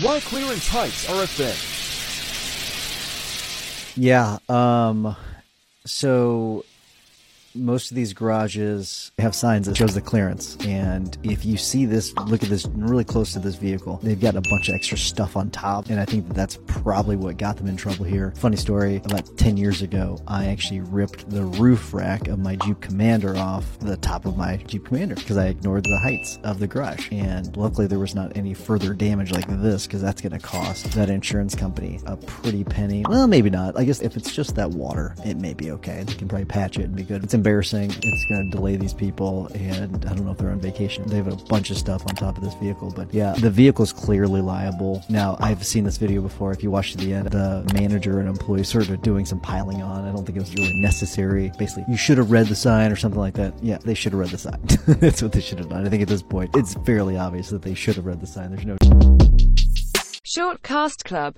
Why clearance heights are a thing. Yeah. Um. So most of these garages have signs that shows the clearance. And if you see this look at this really close to this vehicle they've got a bunch of extra stuff on top. And i think that that's probably what got them in trouble here. Funny story about 10 years ago i actually ripped the roof rack of my jeep commander off the top of my jeep commander because i ignored the heights of the garage. And luckily there was not any further damage like this because that's going to cost that insurance company a pretty penny. Well maybe not. I guess if it's just that water it may be okay. They can probably patch it and be good. It's embarrassing. Saying it's going to delay these people, and I don't know if they're on vacation. They have a bunch of stuff on top of this vehicle, but yeah, the vehicle is clearly liable. Now, I've seen this video before. If you watch to the end, the manager and employee sort of doing some piling on. I don't think it was really necessary. Basically, you should have read the sign or something like that. Yeah, they should have read the sign. That's what they should have done. I think at this point, it's fairly obvious that they should have read the sign. There's no. Short Cast Club